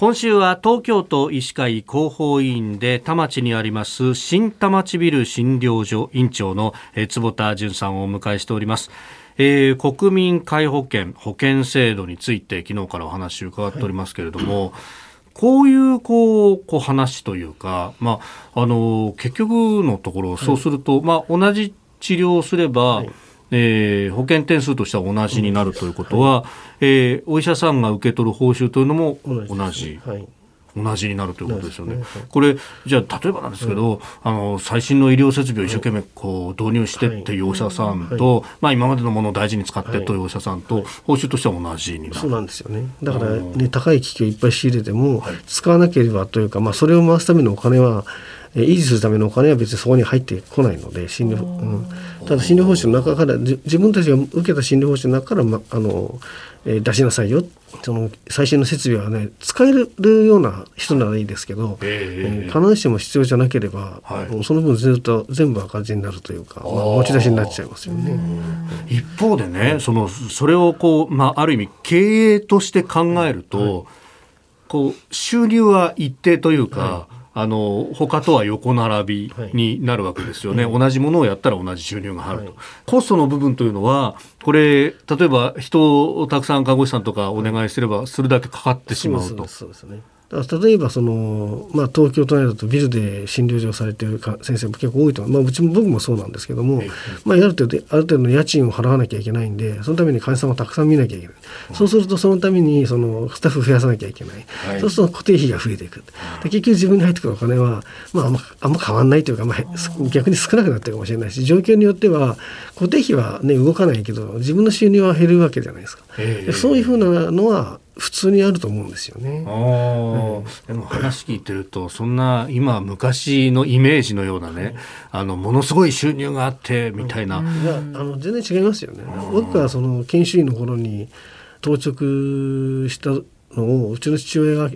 今週は東京都医師会広報委員で田町にあります新田町ビル診療所院長の坪田淳さんをお迎えしております。えー、国民皆保険保険制度について昨日からお話を伺っておりますけれども、はいこういうこうこう話というか、まあ、あの結局のところそうすると、はい、まあ、同じ治療をすれば、はいえー、保険点数としては同じになるということは、はい、えー、お医者さんが受け取る報酬というのも同じ。はい。同じになるということですよね。ね。これじゃあ例えばなんですけど、うん、あの最新の医療設備を一生懸命こう導入してっていうお医者さんと、はい、まあ今までのものを大事に使ってというお医者さんと、報酬としては同じになる。そうなんですよね。だからね高い機器をいっぱい仕入れても、使わなければというか、まあそれを回すためのお金は維持するためのお金は別にそこに入ってこないので診療、うん、ただ診療報酬の中から自分たちが受けた診療報酬の中から、ま、あの、えー、出しなさいよ。その最新の設備はね使えるような人ならいいですけど、えー、必ずしも必要じゃなければ、はい、その分ずっと全部赤字になるというか、まあ、持ち出しになっちゃいますよね。一方でね、そのそれをこう、まあ、ある意味経営として考えると、はい、こう収入は一定というか、はいあの他とは横並びになるわけですよね、はい、同じものをやったら同じ収入が入ると、はい、コストの部分というのはこれ例えば人をたくさん看護師さんとかお願いすればするだけかかってしまうと。そうですね例えばその、まあ、東京都内だとビルで診療所をされている先生も結構多いと、まあ、うちも僕もそうなんですけども、まあ、ある程度ある程度の家賃を払わなきゃいけないんでそのために患者さんをたくさん見なきゃいけない、そうするとそのためにそのスタッフ増やさなきゃいけない、はい、そうすると固定費が増えていく。で結局自分に入ってくるお金は、まあ、あんまあんま変わんないというか、まあ、逆に少なくなってるかもしれないし状況によっては固定費は、ね、動かないけど自分の収入は減るわけじゃないですか。そういうふうなのは普通にあると思うんですよね。うん、でも話聞いてるとそんな今昔のイメージのようなね、あのものすごい収入があってみたいな。いやあの全然違いますよね。僕はその研修医の頃に当直したのをうちの父親が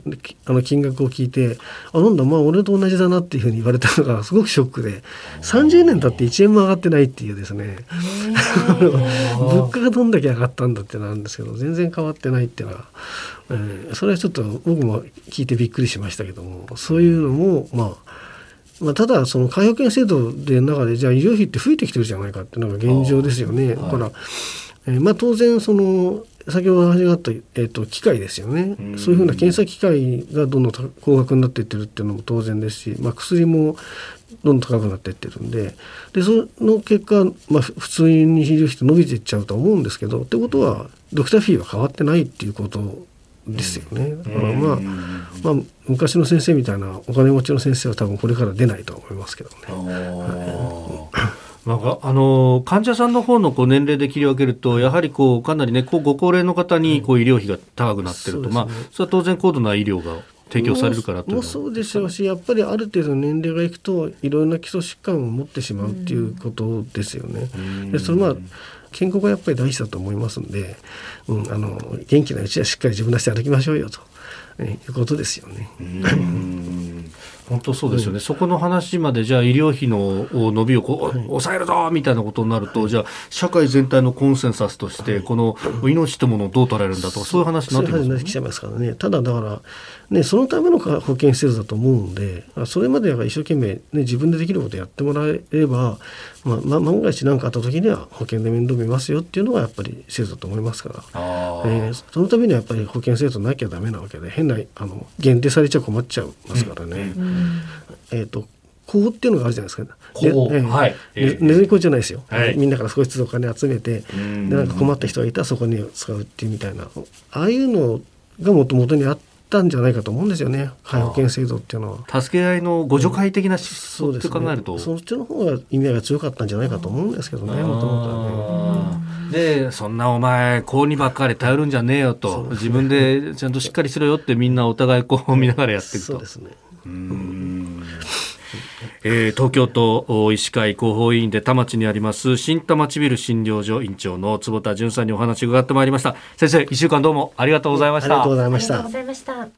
あの金額を聞いてあなんだまあ俺と同じだなっていうふうに言われたのがすごくショックで30年経って1円も上がってないっていうですね。物価がどんだけ上がったんだってなんですけど全然変わってないっていうのは、えー、それはちょっと僕も聞いてびっくりしましたけどもそういうのもまあまあ、ただその介保険制度で中でじゃあ医療費って増えてきてるじゃないかっていうのが現状ですよね。だから、えー、まあ当然その先ほど話があった、えーと、機械ですよね、そういうふうな検査機械がどんどん高額になっていってるっていうのも当然ですし、まあ、薬もどんどん高くなっていってるんで。でその結果、まあ、普通に医療費って伸びていっちゃうと思うんですけどってことはドクターフィーは変わってないっていうことですよね。だからまあ、まあ、昔の先生みたいなお金持ちの先生は多分これから出ないと思いますけどね。なんかあの患者さんの方のこう年齢で切り分けると、やはりこうかなりね、こうご高齢の方にこう医療費が高くなってると、うん、まあ、それは当然高度な医療が提供されるからともそうでしょうしやっぱりある程度年齢がいくといろんな基礎疾患を持ってしまうっていうことですよね。でそれまあ健康がやっぱり大事だと思いますんで、うん、あの元気なうちはしっかり自分の足で歩きましょうよと、えいうことですよね。本当そうですよね、うん、そこの話までじゃあ医療費の伸びをこう、はい、抑えるぞみたいなことになると、はい、じゃあ社会全体のコンセンサスとして、この命というものをどう捉えるんだとか、そういう話になってきちゃいますからね。ただだから、ね、そのための保険施設だと思うんで、それまでは一生懸命、ね、自分でできることやってもらえれば、まあ、万が一何かあった時には保険で面倒見ますよっていうのがやっぱり制度だと思いますから、えー、そのためにはやっぱり保険制度なきゃダメなわけで変なあの限定されちゃ困っちゃいますからね。うん、えっ、ー、と法っていうのがあるじゃないですか。で、えー、はい、ね、ネズミ講じゃないですよ、はい、みんなから少しずつお金集めてでなんか困った人がいたらそこに使うっていうみたいな。ああいうのがもともとにあったんじゃないかと思うんですよね。介保険制度っていうのは。助け合いの互助会的な思想って考えると、そ、ね,、っちの方が意味合いが強かったんじゃないかと思うんですけどねもともとはね。でそんなお前公にばっかり頼るんじゃねえよと、自分でちゃんとしっかりしろよってみんなお互いこう見ながらやっていくと。そうですね。うんえー、東京都医師会広報委員で田町にあります新田町ビル診療所院長の坪田淳さんにお話を伺ってまいりました。先生一週間どうもありがとうございました。ありがとうございました